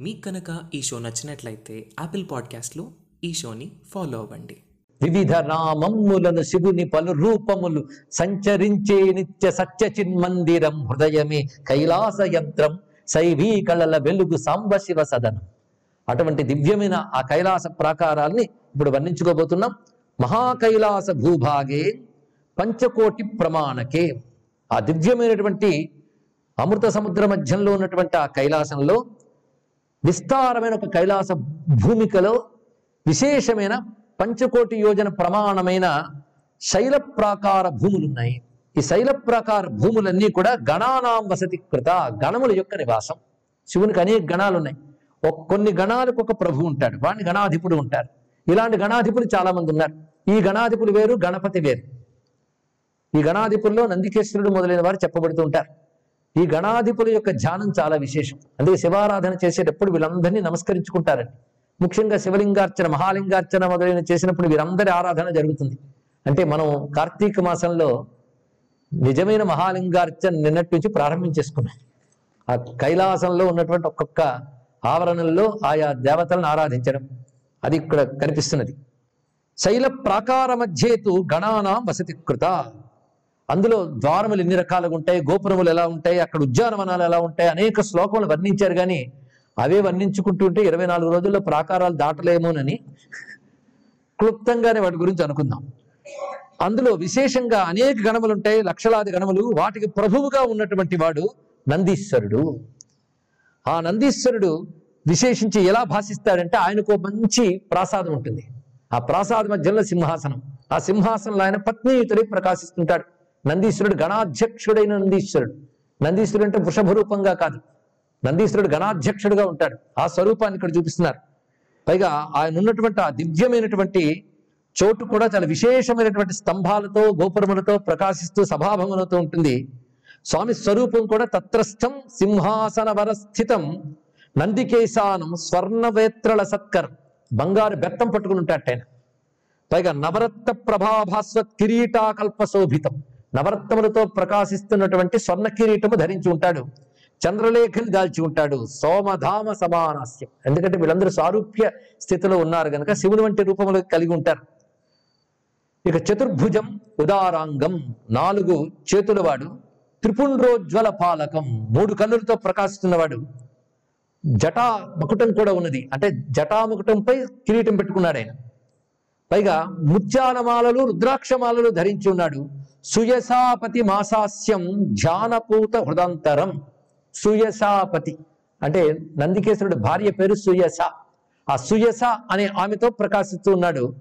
మీకు కనుక ఈ షో నచ్చినట్లయితే యాపిల్ పాడ్కాస్ట్లో ఈ షోని ఫాలో అవ్వండి. వివిధ నామమ్ములను శివుని పలు రూపములు సంచరించే నిత్య సత్య చిన్మందిరం హృదయమే కైలాస యంత్రం శైవీ కళల వెలుగు సాంబ శివ సదనం. అటువంటి దివ్యమైన ఆ కైలాస ప్రాకారాల్ని ఇప్పుడు వర్ణించుకోబోతున్నాం. మహాకైలాస భూభాగే పంచకోటి ప్రమాణకే. ఆ దివ్యమైనటువంటి అమృత సముద్ర మధ్యంలో ఉన్నటువంటి ఆ కైలాసంలో విస్తారమైన ఒక కైలాస భూమికలో విశేషమైన పంచకోటి యోజన ప్రమాణమైన శైల ప్రాకార భూములున్నాయి. ఈ శైల ప్రాకార భూములన్నీ కూడా గణానాం వసతి కృత గణముల యొక్క నివాసం. శివునికి అనేక గణాలు ఉన్నాయి ఒక కొన్ని గణాలకు ఒక ప్రభు ఉంటాడు. వాడిని గణాధిపుడు ఉంటారు. ఇలాంటి గణాధిపులు చాలా మంది ఉన్నారు. ఈ గణాధిపులు వేరు గణపతి వేరు. ఈ గణాధిపుల్లో నందికేశ్వరుడు మొదలైన వారు చెప్పబడుతూ ఉంటారు. ఈ గణాధిపుల యొక్క ధ్యానం చాలా విశేషం. అందుకే శివారాధన చేసేటప్పుడు వీళ్ళందరినీ నమస్కరించుకుంటారండి. ముఖ్యంగా శివలింగార్చన మహాలింగార్చన మొదలైన చేసినప్పుడు వీరందరి ఆరాధన జరుగుతుంది. అంటే మనం కార్తీక మాసంలో నిజమైన మహాలింగార్చన నిన్నటి నుంచి ప్రారంభించేసుకున్నాం. ఆ కైలాసంలో ఉన్నటువంటి ఒక్కొక్క ఆవరణల్లో ఆయా దేవతలను ఆరాధించడం అది ఇక్కడ కనిపిస్తున్నది. శైల ప్రాకార మధ్యేతు గణానాం వసతి కృత. అందులో ద్వారములు ఎన్ని రకాలుగా ఉంటాయి? గోపురములు ఎలా ఉంటాయి? అక్కడ ఉద్యానవనాలు ఎలా ఉంటాయి? అనేక శ్లోకములు వర్ణించారు కానీ అవే వర్ణించుకుంటుంటే ఇరవై నాలుగు రోజుల్లో ప్రాకారాలు దాటలేమోనని క్లుప్తంగానే వాటి గురించి అనుకుందాం. అందులో విశేషంగా అనేక గణములు ఉంటాయి. లక్షలాది గణములు. వాటికి ప్రభువుగా ఉన్నటువంటి వాడు నందీశ్వరుడు. ఆ నందీశ్వరుడు విశేషించి ఎలా భాషిస్తాడంటే ఆయనకు ఒక మంచి ప్రాసాదం ఉంటుంది. ఆ ప్రాసాద మధ్యలో సింహాసనం. ఆ సింహాసనంలో ఆయన పత్నీయుతుడై ప్రకాశిస్తుంటాడు. నందీశ్వరుడు గణాధ్యక్షుడైన నందీశ్వరుడు. నందీశ్వరుడు అంటే వృషభ రూపంగా కాదు. నందీశ్వరుడు గణాధ్యక్షుడుగా ఉంటాడు. ఆ స్వరూపాన్ని ఇక్కడ చూపిస్తున్నారు. పైగా ఆయన ఉన్నటువంటి ఆ దివ్యమైనటువంటి చోటు కూడా చాలా విశేషమైనటువంటి స్తంభాలతో గోపురములతో ప్రకాశిస్తూ సభాభవనతో ఉంటుంది. స్వామి స్వరూపం కూడా తత్రస్థం సింహాసన వరస్థితం నందికేశానం స్వర్ణవేత్రల సత్కర్. బంగారు బెత్తం పట్టుకుని ఉంటాడు ఆయన. పైగా నవరత్న ప్రభాభాస్వత్ కిరీటాకల్ప శోభితం. నవరత్నములతో ప్రకాశిస్తున్నటువంటి స్వర్ణ కిరీటము ధరించి ఉంటాడు. చంద్రలేఖని దాల్చి ఉంటాడు. సోమధామ సమానాస్యం. ఎందుకంటే వీళ్ళందరూ సారూప్య స్థితిలో ఉన్నారు కనుక శివుని వంటి రూపములు కలిగి ఉంటారు. ఇక చతుర్భుజం ఉదారాంగం. నాలుగు చేతులవాడు. త్రిపుండ్రోజ్వల పాలకం. మూడు కన్నులతో ప్రకాశిస్తున్నవాడు. జటా మకుటం కూడా ఉన్నది. అంటే జటాముకుటంపై కిరీటం పెట్టుకున్నాడు ఆయన. పైగా ముత్యాలమాలలు రుద్రాక్షమాలలు ధరించి ఉన్నాడు. సుయసాపతి మాసాస్యం ధ్యానపూత హృదంతరం. సుయసాపతి అంటే నందికేశ్వరుడు భార్య పేరు సుయస. ఆ సుయస అనే ఆమెతో ప్రకాశిస్తూ ఉన్నాడు.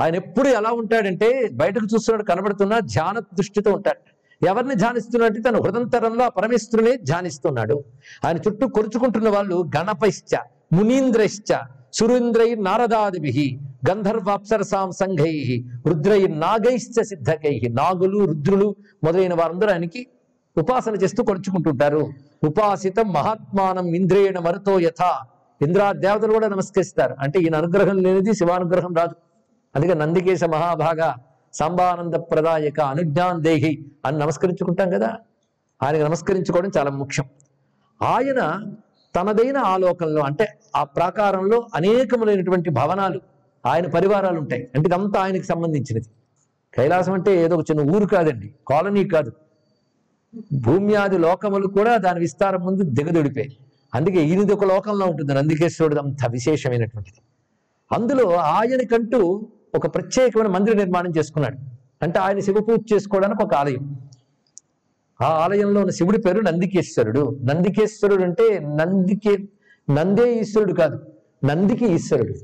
ఆయన ఎప్పుడు ఎలా ఉంటాడంటే బయటకు చూస్తున్నాడు కనబడుతున్నా ధ్యాన దృష్టితో ఉంటాడు. ఎవరిని ధ్యానిస్తున్నట్టు తన హృదంతరంలో పరమేశ్వరుని ధ్యానిస్తున్నాడు. ఆయన చుట్టూ కొరుచుకుంటున్న వాళ్ళు గణపశ్చ మునీంద్రశ్చ సురేంద్రై నారదాదిభి గంధర్వాప్సరసాం సంఘై రుద్రై నాగైశ్చ సిద్ధకై నాగులు రుద్రులు మొదలైన వారందరూ ఆయనకి ఉపాసన చేస్తూ కొలుచుకుంటుంటారు. ఉపాసితం మహాత్మానం ఇంద్రేణ మరుతో యథ. ఇంద్రా దేవతలు కూడా నమస్కరిస్తారు. అంటే ఈయన అనుగ్రహం లేనిది శివానుగ్రహం రాదు. అందుకే నందికేశ మహాభాగ సంబానంద ప్రదాయక అనుజ్ఞాన్ దేహి అని నమస్కరించుకుంటాం కదా. ఆయనకు నమస్కరించుకోవడం చాలా ముఖ్యం. ఆయన తనదైన ఆలోకంలో అంటే ఆ ప్రాకారంలో అనేకములైనటువంటి భవనాలు ఆయన పరివారాలు ఉంటాయి అంటే ఇదంతా ఆయనకి సంబంధించినది. కైలాసం అంటే ఏదో ఒక చిన్న ఊరు కాదండి కాలనీ కాదు. భూమ్యాది లోకములు కూడా దాని విస్తారం ముందు దిగదుడిపోయి అందుకే ఈయనది ఒక లోకంలో ఉంటుంది నందికేశ్వరుడు అంత విశేషమైనటువంటిది. అందులో ఆయనకంటూ ఒక ప్రత్యేకమైన మందిర నిర్మాణం చేసుకున్నాడు. అంటే ఆయన శివ పూజ చేసుకోవడానికి ఒక ఆలయం. ఆ ఆలయంలో ఉన్న శివుడి పేరు నందికేశ్వరుడు. నందికేశ్వరుడు అంటే నందికే నందే ఈశ్వరుడు కాదు నందికి ఈశ్వరుడు.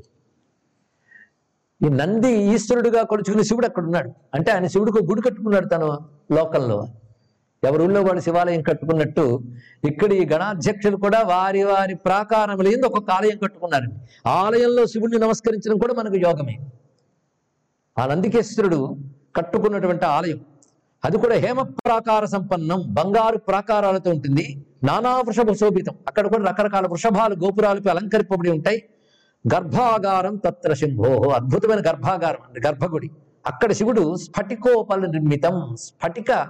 ఈ నంది ఈశ్వరుడుగా కొలుచుకునే శివుడు అక్కడ ఉన్నాడు. అంటే ఆయన శివుడికి గుడి కట్టుకున్నాడు తను లోకంలో ఎవరి ఊళ్ళో వాళ్ళు శివాలయం కట్టుకున్నట్టు ఇక్కడ ఈ గణాధ్యక్షులు కూడా వారి వారి ప్రాకారం లేని ఒక్కొక్క ఆలయం కట్టుకున్నారండి. ఆలయంలో శివుడిని నమస్కరించడం కూడా మనకు యోగమే. ఆ నందికేశ్వరుడు కట్టుకున్నటువంటి ఆలయం అది కూడా హేమ ప్రాకార సంపన్నం బంగారు ప్రాకారాలతో ఉంటుంది. నానా వృషభ శోభితం. అక్కడ కూడా రకరకాల వృషభాలు గోపురాలపై అలంకరింపబడి ఉంటాయి. గర్భాగారం తత్ర శంభో. అద్భుతమైన గర్భాగారం అంటే గర్భగుడి. అక్కడ శివుడు స్ఫటికోపల నిర్మితం. స్ఫటిక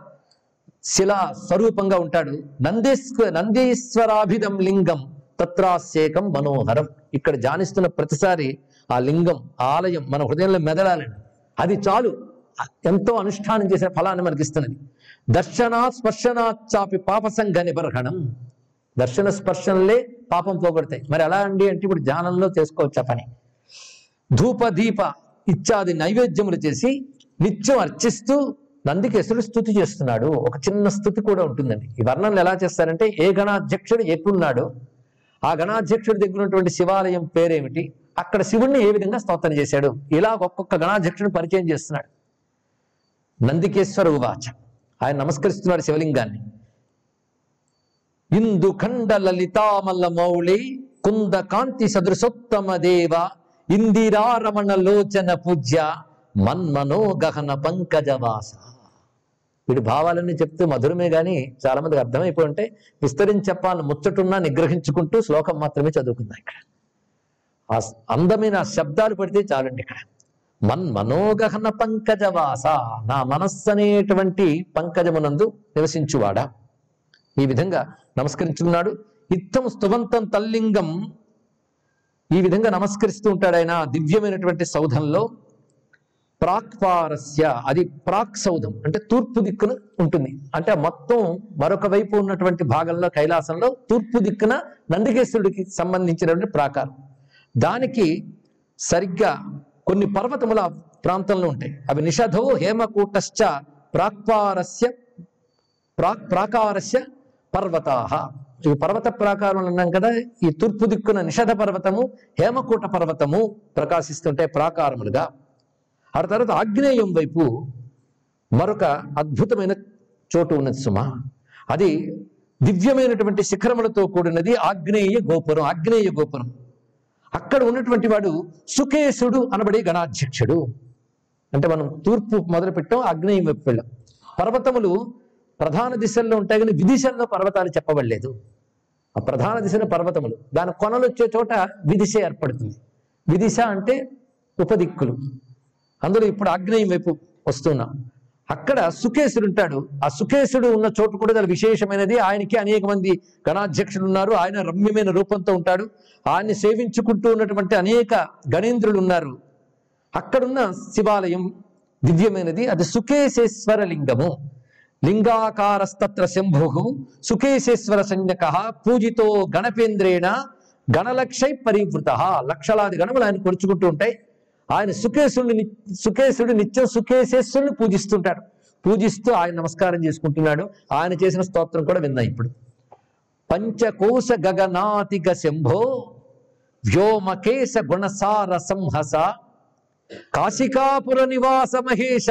శిలా స్వరూపంగా ఉంటాడు. నందీశ్వ నందీశ్వరాభిధం లింగం తత్రాశేకం మనోహరం. ఇక్కడ జానిస్తున్న ప్రతిసారి ఆ లింగం ఆలయం మన హృదయంలో మెదలాలండి. అది చాలు. ఎంతో అనుష్ఠానం చేసిన ఫలాన్ని మనకి ఇస్తున్నది దర్శన స్పర్శన చాపి పాపసంగ నిబర్హణం. దర్శన స్పర్శనలే పాపం పోగొడతాయి. మరి ఎలా అండి అంటే ఇప్పుడు ధ్యానంలో చేసుకోవచ్చు ఆ పని? ధూప దీప ఇత్యాది నైవేద్యములు చేసి నిత్యం అర్చిస్తూ నందికేశుడు స్థుతి చేస్తున్నాడు. ఒక చిన్న స్థుతి కూడా ఉంటుందండి. ఈ వర్ణనలు ఎలా చేస్తారంటే ఏ గణాధ్యక్షుడు ఎక్కడున్నాడో ఆ గణాధ్యక్షుడి దగ్గర ఉన్నటువంటి శివాలయం పేరేమిటి? అక్కడ శివుణ్ణి ఏ విధంగా స్తోత్రం చేశాడు? ఇలా ఒక్కొక్క గణాధ్యక్షుడు పరిచయం చేస్తున్నాడు. నందికేశ్వర ఉవాచ. ఆయన నమస్కరిస్తున్నాడు శివలింగాన్ని. ఇందు ఖండ లలితామల్ల మౌళి కుంద కాంతి సదృశోత్తమ దేవ ఇందిరారమణ లోచన పూజ్య మన్మనో గహన పంకజవాస వీడి భావాలన్నీ చెప్తూ మధురమే గాని చాలా మందికి అర్థమైపోయి ఉంటే విస్తరించి చెప్పాలని ముచ్చటున్నా నిగ్రహించుకుంటూ శ్లోకం మాత్రమే చదువుకుందాం ఇక్కడ. ఆ అందమైన శబ్దాలు పడితే చాలండి ఇక్కడ. మన్ మనోగహన పంకజవాస. నా మనస్సు అనేటువంటి పంకజమునందు నివసించువాడా. ఈ విధంగా నమస్కరించుకున్నాడు ఇత్తం స్తువంతం తల్లింగం. ఈ విధంగా నమస్కరిస్తూ ఉంటాడు ఆయన దివ్యమైనటువంటి సౌధంలో. ప్రాక్పారస్య అది ప్రాక్ సౌధం అంటే తూర్పు దిక్కున ఉంటుంది. అంటే మొత్తం మరొక వైపు ఉన్నటువంటి భాగంలో కైలాసంలో తూర్పు దిక్కున నందికేశ్వరుడికి సంబంధించినటువంటి ప్రాకారం. దానికి సరిగ్గా కొన్ని పర్వతముల ప్రాంతంలో ఉంటాయి. అవి నిషధో హేమకూటశ్చ ప్రాక్పారస్య ప్రాక్ ప్రాకారస్య పర్వతాహ. ఈ పర్వత ప్రాకారం అన్నాం కదా ఈ తూర్పు దిక్కున నిషధ పర్వతము హేమకూట పర్వతము ప్రకాశిస్తుంటే ప్రాకారములుగా. ఆ తర్వాత ఆగ్నేయం వైపు మరొక అద్భుతమైన చోటు ఉన్నది సుమ. అది దివ్యమైనటువంటి శిఖరములతో కూడినది ఆగ్నేయ గోపురం ఆగ్నేయ గోపురం. అక్కడ ఉన్నటువంటి వాడు సుకేశుడు అనబడే గణాధ్యక్షుడు. అంటే మనం తూర్పు మొదలు పెట్టాం ఆగ్నేయం వైపు వెళ్ళాం. పర్వతములు ప్రధాన దిశల్లో ఉంటాయి కానీ విదిశల్లో పర్వతాలు చెప్పబడలేదు. ఆ ప్రధాన దిశన పర్వతములు. దాని కొనలు వచ్చే చోట విదిశ ఏర్పడుతుంది. విదిశ అంటే ఉపదిక్కులు. అందులో ఇప్పుడు ఆగ్నేయం వైపు వస్తున్నాం. అక్కడ సుకేశుడు ఉంటాడు. ఆ సుకేశుడు ఉన్న చోటు కూడా చాలా విశేషమైనది. ఆయనకి అనేక మంది గణాధ్యక్షులు ఉన్నారు. ఆయన రమ్యమైన రూపంతో ఉంటాడు. ఆయన్ని సేవించుకుంటూ ఉన్నటువంటి అనేక గణేంద్రులు ఉన్నారు. అక్కడున్న శివాలయం దివ్యమైనది. అది సుకేశేశ్వర లింగము. లింగాకారస్తత్ర శంభు సుకేశేశ్వర సంజ్ఞక. పూజితో గణపేంద్రేణ గణలక్షై పరివృత. లక్షలాది గణములు ఆయన కొలుచుకుంటూ ఉంటాయి. ఆయన సుకేశుడిని ని- సుకేశుడు నిత్యం సుకేశేశ్వరుని పూజిస్తుంటాడు. పూజిస్తూ ఆయన నమస్కారం చేసుకుంటున్నాడు. ఆయన చేసిన స్తోత్రం కూడా విందాం ఇప్పుడు. పంచకోశ గగనాతిక శంభో వ్యోమకేశ గుణసార సంహస కాశికాపుర నివాస మహేష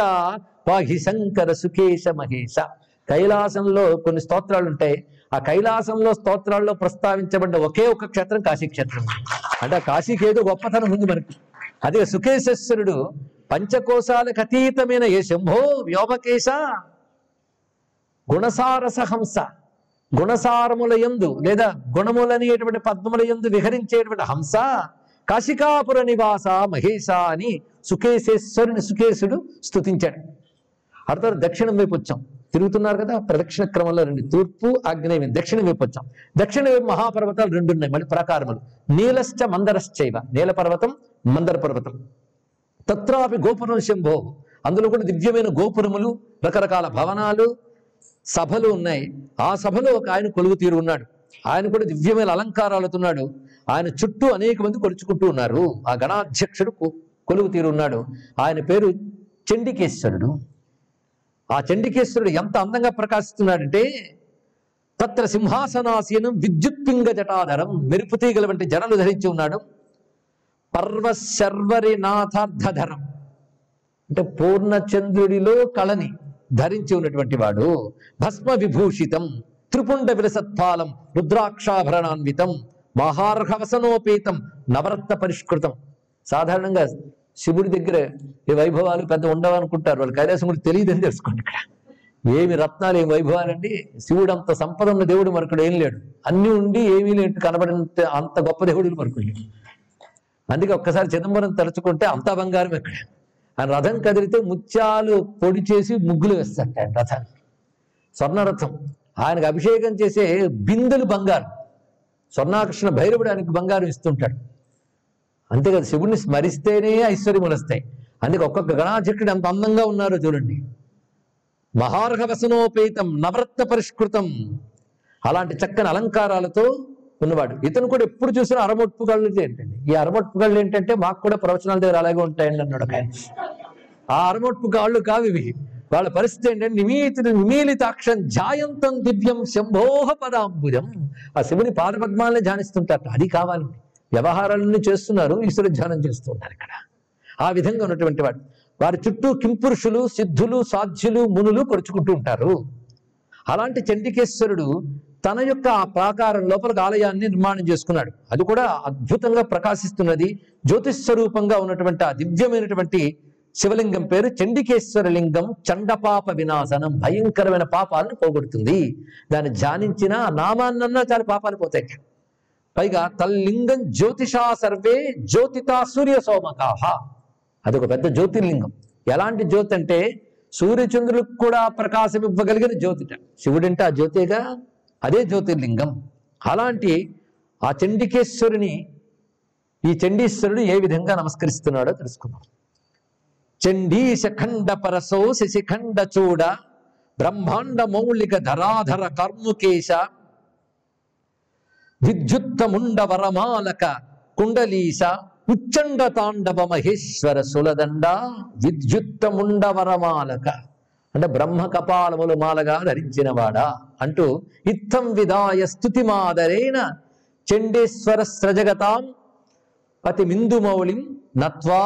పాహి శంకర సుకేశ మహేష కైలాసంలో కొన్ని స్తోత్రాలు ఉంటాయి. ఆ కైలాసంలో స్తోత్రాల్లో ప్రస్తావించబడ్డ ఒకే ఒక క్షేత్రం కాశీ క్షేత్రం అంటే ఆ కాశీకి ఏదో గొప్పతనం ఉంది మనకి. అదే సుకేశేశ్వరుడు పంచకోశాలకు అతీతమైన ఏ శంభో వ్యోమకేశ? గుణసారస హంస గుణసారముల యందు లేదా గుణములనేటువంటి పద్మముల యందు విహరించేటువంటి హంస కాశికాపుర నివాస మహేష అని సుకేశేశ్వరుని సుకేశుడు స్తుతించాడు. అర్థం దక్షిణం వైపు వచ్చాం. తిరుగుతున్నారు కదా? ప్రదక్షిణ క్రమంలో రెండు. తూర్పు ఆగ్నేయం దక్షిణ వైపు వచ్చాం. దక్షిణ వైపు మహాపర్వతాలు రెండు ఉన్నాయి మళ్ళీ ప్రకారములు. నీలశ్చ మందరశ్చైవ. నీల పర్వతం మందర పర్వతం తత్రాపి గోపురం శంభో. అందులో కూడా దివ్యమైన గోపురములు రకరకాల భవనాలు సభలు ఉన్నాయి. ఆ సభలో ఒక ఆయన కొలువు తీరు ఉన్నాడు. ఆయన కూడా దివ్యమైన అలంకారాలతోన్నాడు. ఆయన చుట్టూ అనేక మంది కొలుచుకుంటూ ఉన్నారు. ఆ గణాధ్యక్షుడు కొలువు తీరు ఉన్నాడు. ఆయన పేరు చండికేశ్వరుడు. ఆ చండికేశ్వరుడు ఎంత అందంగా ప్రకాశిస్తున్నాడంటే తత్ర సింహాసనాసీనం విద్యుత్ పింగ జటాధరం మెరుపు తీగల వంటి జడలు ధరించి ఉన్నాడు. పర్వశర్వరి నాథార్థధరం అంటే పూర్ణచంద్రుడిలో కళని ధరించి ఉన్నటువంటి వాడు. భస్మ విభూషితం త్రిపుండ విలసత్పాలం రుద్రాక్షాభరణాన్వితం మహార్హవసనోపేతం నవరత్న పరిష్కృతం. సాధారణంగా శివుడి దగ్గర ఈ వైభవాలు పెద్ద ఉండవనుకుంటారు. వాళ్ళు కైలాసం కూడా తెలియదని తెలుసుకోండి ఇక్కడ. ఏమి రత్నాలు ఏమి వైభవాలండి? శివుడు అంత సంపద ఉన్న దేవుడు మరొకడు ఏం లేడు. అన్ని ఉండి ఏమీ లేటు కనబడినంత అంత గొప్ప దేవుడు మరొకడు లేడు. అందుకే ఒక్కసారి చిదంబరం తలుచుకుంటే అంతా బంగారం ఎక్కడ ఆయన రథం కదిలితే ముత్యాలు పొడి చేసి ముగ్గులు వేస్తాడు ఆయన రథానికి. స్వర్ణరథం. ఆయనకు అభిషేకం చేసే బిందెలు బంగారం. స్వర్ణాకృష్ణ భైరవుడు ఆయనకు బంగారం ఇస్తుంటాడు. అంతే కదా శివుడిని స్మరిస్తేనే ఐశ్వర్యములు వస్తాయి. అందుకే ఒక్కొక్క గణాధ్యక్షుడు ఎంత అందంగా ఉన్నారో చూడండి. మహార్హ వసనోపేతం నవరత్న పరిష్కృతం. అలాంటి చక్కని అలంకారాలతో ఉన్నవాడు. ఇతను కూడా ఎప్పుడు చూసినా అరమొట్పు కళ్ళు ఏంటండి? ఈ అరమొట్పు కళ్ళు ఏంటంటే మాకు కూడా ప్రవచనాల దగ్గర అలాగే ఉంటాయండి అన్నాడు ఆయన. ఆ అరమొట్పు కాళ్ళు కావు ఇవి. వాళ్ళ పరిస్థితి ఏంటంటే నిమీలిత నిమీలితాక్షం జాయంతం దివ్యం శంభోహ పదాంబుజం. ఆ శివుని పాదపద్మాలని ధ్యానిస్తుంటారు అది కావాలండి. వ్యవహారాలన్నీ చేస్తున్నారు ఈశ్వర ధ్యానం చేస్తున్నారు ఇక్కడ. ఆ విధంగా ఉన్నటువంటి వాడు. వారి చుట్టూ కింపురుషులు సిద్ధులు సాధ్యులు మునులు కొరుచుకుంటూ ఉంటారు. అలాంటి చండికేశ్వరుడు తన యొక్క ఆ ప్రాకారం లోపల ఆలయాన్ని నిర్మాణం చేసుకున్నాడు. అది కూడా అద్భుతంగా ప్రకాశిస్తున్నది. జ్యోతిస్వరూపంగా ఉన్నటువంటి ఆ దివ్యమైనటువంటి శివలింగం పేరు చండికేశ్వర లింగం చండపాప వినాశనం భయంకరమైన పాపాలను పోగొడుతుంది. దాన్ని ధ్యానించినా నామాన్నన్నా చాలా పాపాలు పోతాయి పైగా తల్లింగం జ్యోతిషా సర్వే జ్యోతితా సూర్య సోమకాహ. అదొక పెద్ద జ్యోతిర్లింగం. ఎలాంటి జ్యోతి అంటే సూర్యచంద్రులకు కూడా ప్రకాశం ఇవ్వగలిగిన జ్యోతిట. శివుడంటే ఆ జ్యోతిగా అదే జ్యోతిర్లింగం. అలాంటి ఆ చండికేశ్వరుని ఈ చండీశ్వరుడు ఏ విధంగా నమస్కరిస్తున్నాడో తెలుసుకుందాం. చండీశఖండ పరసో శశిఖండ చూడ బ్రహ్మాండ మౌలిక ధరాధర కర్ముకేశ విద్యుత్తముండ వరమాలక కుండలీశ ఉచ్చండ తాండవ మహేశ్వర సులదండ విద్యుత్తముండ వరమాలక అంటే బ్రహ్మ కపాలములు మాలగా ధరించినవాడా? అంటూ ఇత్తం విదాయ స్థుతి స్తుతిమాదరేణ చండేశ్వర స్రజగతాం అతి మిందుమౌళిం నత్వా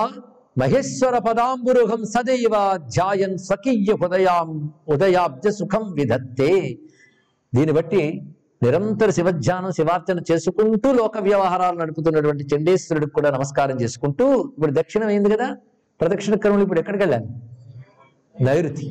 మహేశ్వర పదాంబురుహం సదైవ ధ్యాయన్ స్వకీయ హృదయాం ఉదయాబ్జ సుఖం విధత్తే. దీన్ని బట్టి నిరంతర శివధ్యానం శివార్చన చేసుకుంటూ లోక వ్యవహారాలు నడుపుతున్నటువంటి చండేశ్వరుడికి కూడా నమస్కారం చేసుకుంటూ ఇప్పుడు దక్షిణం అయింది కదా? ప్రదక్షిణ క్రమంలో ఇప్పుడు ఎక్కడికి వెళ్ళాలి? నైరుతి.